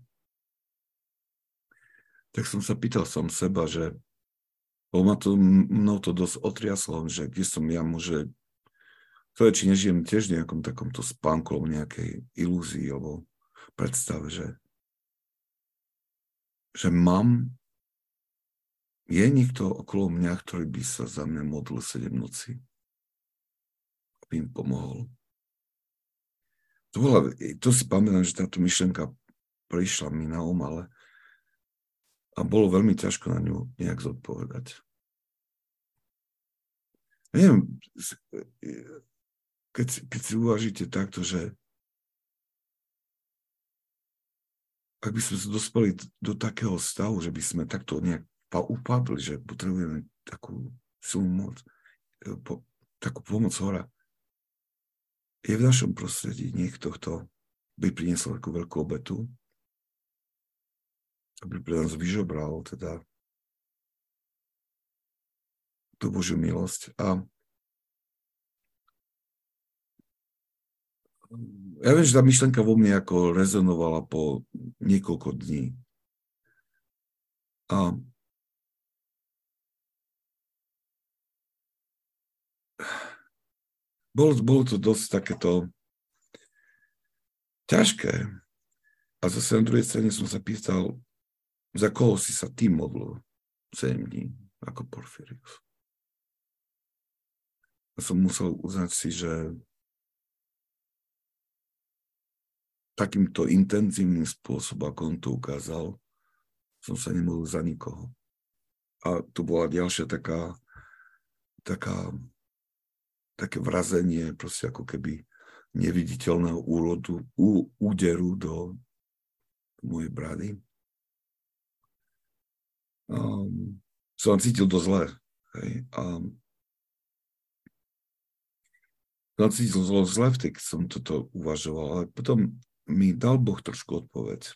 tak som sa pýtal som seba, že bo ma to, mnou to dosť otriaslo, že kde som ja môže, to je, či nežijem tiež v nejakom takomto spánku alebo nejakej ilúzii alebo predstave, že že mám, je niekto okolo mňa, ktorý by sa za mňa modlil 7 noci, aby im pomohol. To, bola, to si pamätám, že táto myšlenka prišla mi na um, ale a bolo veľmi ťažko na ňu nejak zodpovedať. Neviem, keď, keď si uvažíte takto, že ak by sme sa dospeli do takého stavu, že by sme takto nejak upadli, že potrebujeme takú silnú moc, e, po, takú pomoc hora, je v našom prostredí niekto, kto by priniesol takú veľkú obetu, aby pre nás vyžobral teda tú Božiu milosť. A ja viem, že tá myšlenka vo mne ako rezonovala po niekoľko dní. A bolo, bolo to dosť takéto ťažké. A zase na druhej strane som sa pýtal, za koho si sa ty modlil 7 dní ako Porfirius. A som musel uznať si, že takýmto intenzívnym spôsobom, ako on to ukázal, som sa nemohol za nikoho. A tu bola ďalšia taká, taká, také vrazenie, proste ako keby neviditeľného úrodu, ú, úderu do mojej brady. Um, som cítil dosť zle. Hej. A som cítil zlo zle keď som toto uvažoval, ale potom mi dal Boh trošku odpoveď.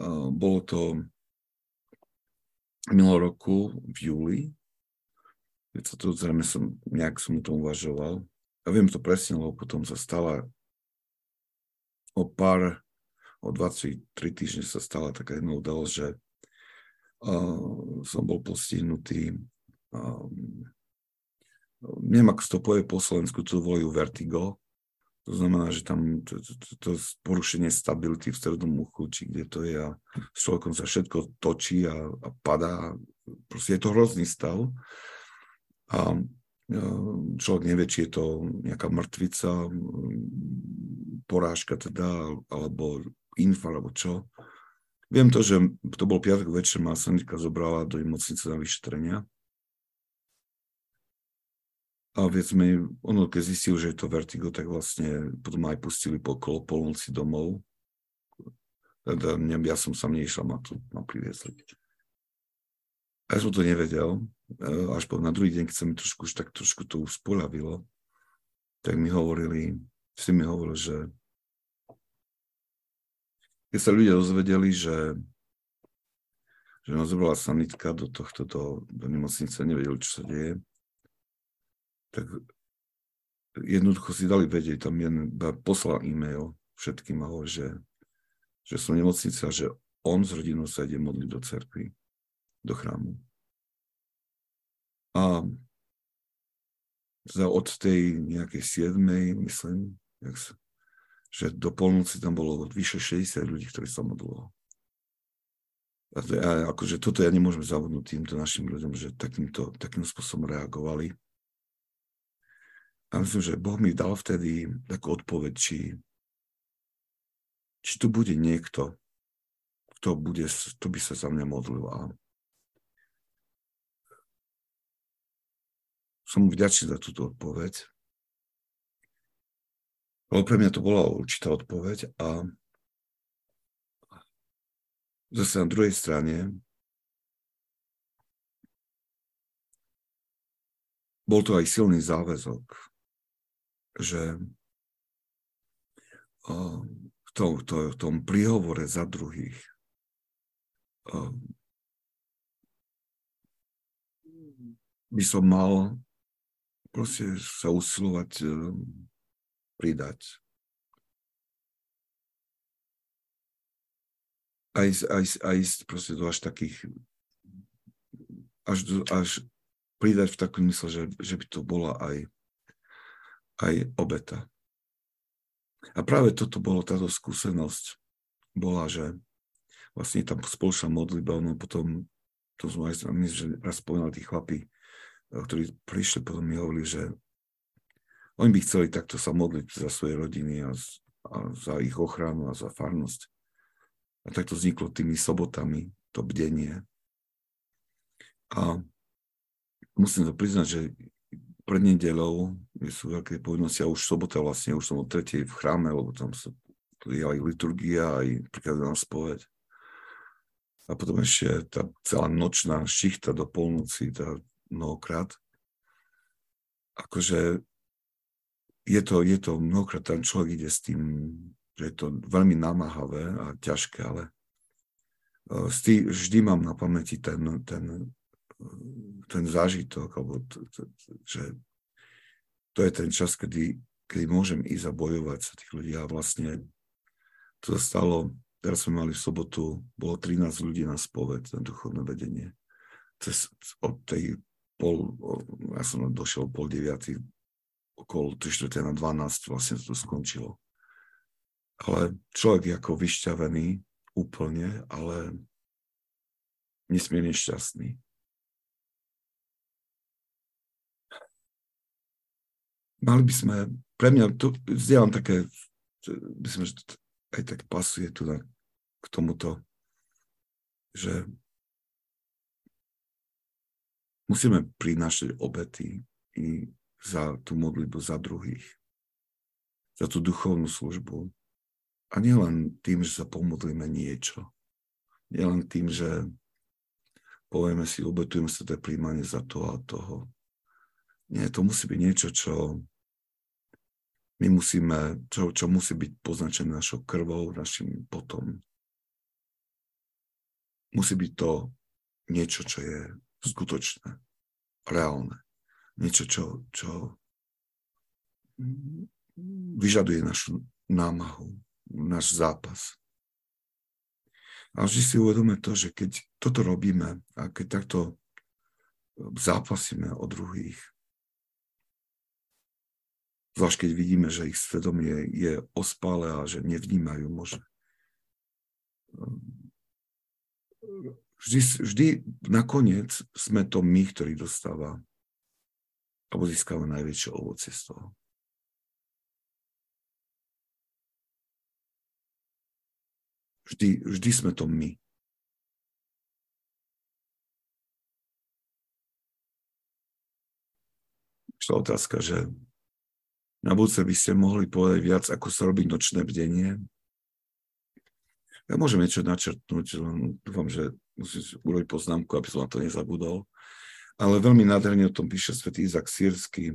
Uh, bolo to minulého roku v júli, keď sa to zrejme som, nejak som o tom uvažoval. A viem to presne, lebo potom sa stala o pár, o 23 týždne sa stala taká jedna udalosť, že uh, som bol postihnutý um, neviem, ako to povie po Slovensku, to volajú vertigo. To znamená, že tam to, to, to, to porušenie stability v strednom uchu, či kde to je a s človekom sa všetko točí a, a padá. Proste je to hrozný stav. A človek nevie, či je to nejaká mŕtvica, porážka teda, alebo infa, alebo čo. Viem to, že to bol piatok večer, ma sanitka zobrala do nemocnice na vyšetrenia a viac menej, ono keď zistil, že je to vertigo, tak vlastne potom aj pustili po kolo polnoci domov. Teda ja som sa neišla ma tu ma priviezli. Ja som to nevedel. Až po, na druhý deň, keď sa mi trošku už tak trošku to uspoľavilo, tak mi hovorili, si mi hovoril, že keď sa ľudia dozvedeli, že že nás zobrala sanitka do tohto, do, do nemocnice, nevedeli, čo sa deje, tak jednoducho si dali vedieť, tam jeden poslal e-mail všetkým ahoj, že, že som nemocnica, že on s rodinou sa ide modliť do cerkvy, do chrámu. A za od tej nejakej siedmej, myslím, že do polnoci tam bolo vyše 60 ľudí, ktorí sa modlilo. A, to, a akože toto ja nemôžem zavodnúť týmto našim ľuďom, že takýmto, takým spôsobom reagovali. A myslím, že Boh mi dal vtedy takú odpoveď, či, či tu bude niekto, kto, bude, kto by sa za mňa modlil. A som mu vďačný za túto odpoveď. Ale pre mňa to bola určitá odpoveď a zase na druhej strane bol to aj silný záväzok že v tom, to, v tom príhovore za druhých by som mal proste sa usilovať pridať. Aj, aj, aj proste do až takých až, až pridať v takom mysle, že, že by to bola aj aj obeta. A práve toto bolo, táto skúsenosť bola, že vlastne tam spoločná modlitba, no potom, to som aj myslím, že raz spomínal tí chlapí, eh, ktorí prišli, potom mi hovorili, že oni by chceli takto sa modliť za svoje rodiny a, a za ich ochranu a za farnosť. A takto vzniklo tými sobotami to bdenie. A musím sa priznať, že pred nedelou sú veľké povinnosti a už sobota vlastne, už som o tretej v chráme, lebo tam sa je aj liturgia, aj prikázaná spoveď. A potom ešte tá celá nočná šichta do polnoci, tá mnohokrát. Akože je to, je to mnohokrát, tam človek ide s tým, že je to veľmi namáhavé a ťažké, ale e, vždy mám na pamäti ten, ten ten zážitok, alebo t, t, t, že to je ten čas, kedy, kedy môžem ísť a bojovať sa tých ľudí. A vlastne to stalo, teraz sme mali v sobotu, bolo 13 ľudí na spoved, na duchovné vedenie. Cez, od tej pol, ja som došiel pol deviatý, okolo 3 na 12 vlastne to skončilo. Ale človek je ako vyšťavený úplne, ale nesmierne šťastný. mali by sme, pre mňa, tu vzdialam také, myslím, že aj tak pasuje tu na, k tomuto, že musíme prinášať obety i za tú modlitbu za druhých, za tú duchovnú službu. A nielen tým, že sa pomodlíme niečo. Nielen tým, že povieme si, obetujeme sa to príjmanie za to a toho. Nie, to musí byť niečo, čo my musíme, čo, čo musí byť poznačené našou krvou, našim potom. Musí byť to niečo, čo je skutočné, reálne. Niečo, čo, čo vyžaduje našu námahu, náš zápas. A vždy si uvedome to, že keď toto robíme a keď takto zápasíme o druhých, zvlášť keď vidíme, že ich svedomie je ospále a že nevnímajú možno. Vždy, vždy nakoniec sme to my, ktorý dostáva alebo získava najväčšie ovocie z toho. Vždy, vždy sme to my. Šla otázka, že na budúce by ste mohli povedať viac, ako sa robí nočné bdenie. Ja môžem niečo načrtnúť, len dúfam, že musím urobiť poznámku, aby som na to nezabudol. Ale veľmi nádherne o tom píše svätý Izak Sírsky.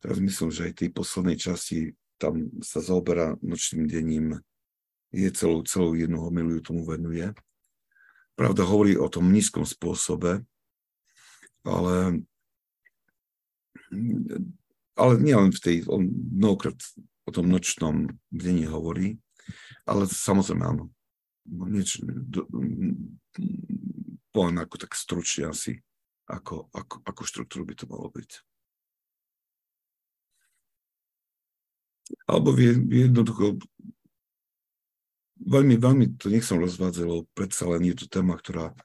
Teraz myslím, že aj tej poslednej časti tam sa zaoberá nočným dením je celú, celú jednu homiliu tomu venuje. Pravda, hovorí o tom nízkom spôsobe, ale, ale nie len v tej, on mnohokrát o tom nočnom deni hovorí, ale samozrejme áno. Niečo, poviem ako tak stručne asi, ako, ako, ako štruktúru by to malo byť. Alebo jednoducho veľmi, veľmi to nechcem rozvádzať, lebo predsa len je to téma, ktorá, e,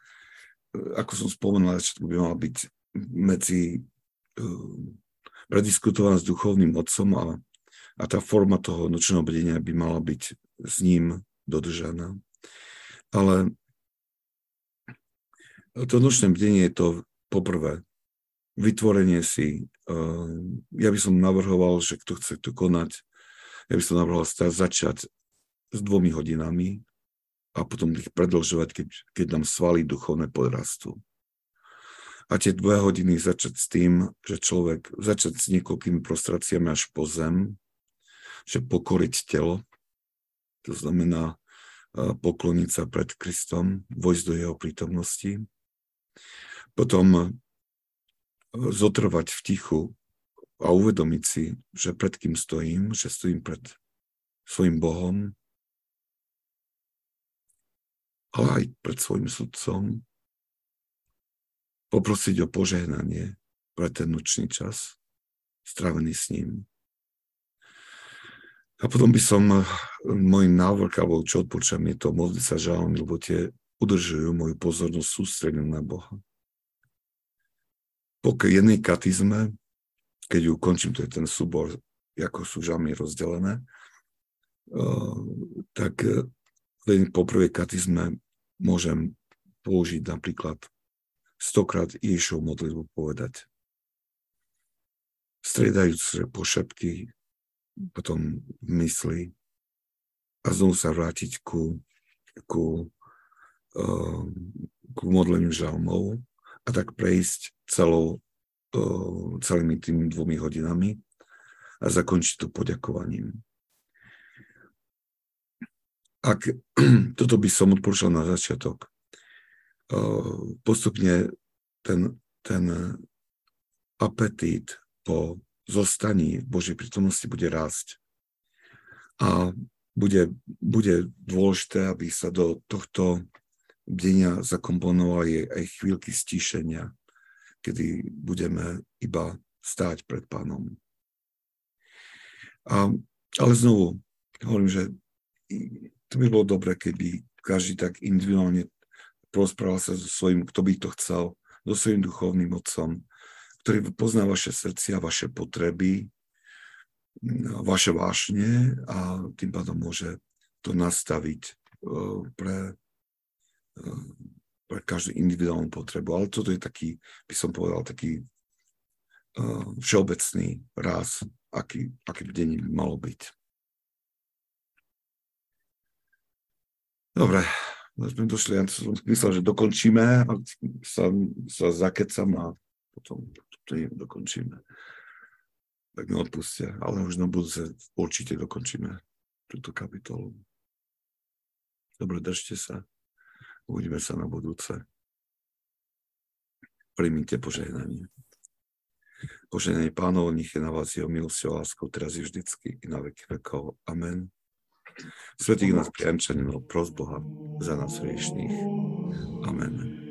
ako som spomenul, by mala byť medzi uh, prediskutovaná s duchovným otcom a, a tá forma toho nočného bdenia by mala byť s ním dodržaná. Ale to nočné bdenie je to poprvé vytvorenie si. Uh, ja by som navrhoval, že kto chce to konať, ja by som navrhoval začať s dvomi hodinami a potom ich predlžovať, keď, keď nám svaly duchovné podrastú. A tie dve hodiny začať s tým, že človek začať s niekoľkými prostráciami až po zem, že pokoriť telo, to znamená pokloniť sa pred Kristom, vojsť do jeho prítomnosti, potom zotrvať v tichu a uvedomiť si, že pred kým stojím, že stojím pred svojim Bohom, ale aj pred svojim sudcom, poprosiť o požehnanie pre ten nočný čas, strávený s ním. A potom by som, eh, môj návrh, alebo čo odporúčam, je to modliť sa žalmi, lebo tie udržujú moju pozornosť sústredenú na Boha. Po jednej katizme, keď ju končím, to je ten súbor, ako sú žalmy rozdelené, eh, tak eh, po prvej katizme môžem použiť napríklad stokrát Ježišov modlitbu povedať. Striedajúc pošepky, potom mysli a znovu sa vrátiť ku, ku, uh, ku modleniu žalmov a tak prejsť celou, celými tými dvomi hodinami a zakončiť to poďakovaním. Ak [CLEARS THROAT] toto by som odporúčal na začiatok, postupne ten, ten apetít po zostaní v Božej prítomnosti bude rásť. A bude, bude dôležité, aby sa do tohto denia zakomponovali aj chvíľky stíšenia, kedy budeme iba stáť pred pánom. A, ale znovu, hovorím, že to by bolo dobre, keby každý tak individuálne porozprával sa so svojím, kto by to chcel, so svojím duchovným otcom, ktorý pozná vaše srdcia, vaše potreby, vaše vášne a tým pádom môže to nastaviť e, pre, e, pre každú individuálnu potrebu. Ale toto je taký, by som povedal, taký e, všeobecný ráz, aký, aký deň by malo byť. Dobre, sme došli, ja som myslel, že dokončíme, a sa, sa zakecam a potom to dokončíme. Tak mi odpustia, ale už na budúce určite dokončíme túto kapitolu. Dobre, držte sa. Uvidíme sa na budúce. Primite požehnanie. Požehnanie pánov, nech je na vás jeho milosť a láskou teraz i vždycky i na veky vekov. Amen. Svetý nás priamčanino, pros Boha za nás riešných. Amen.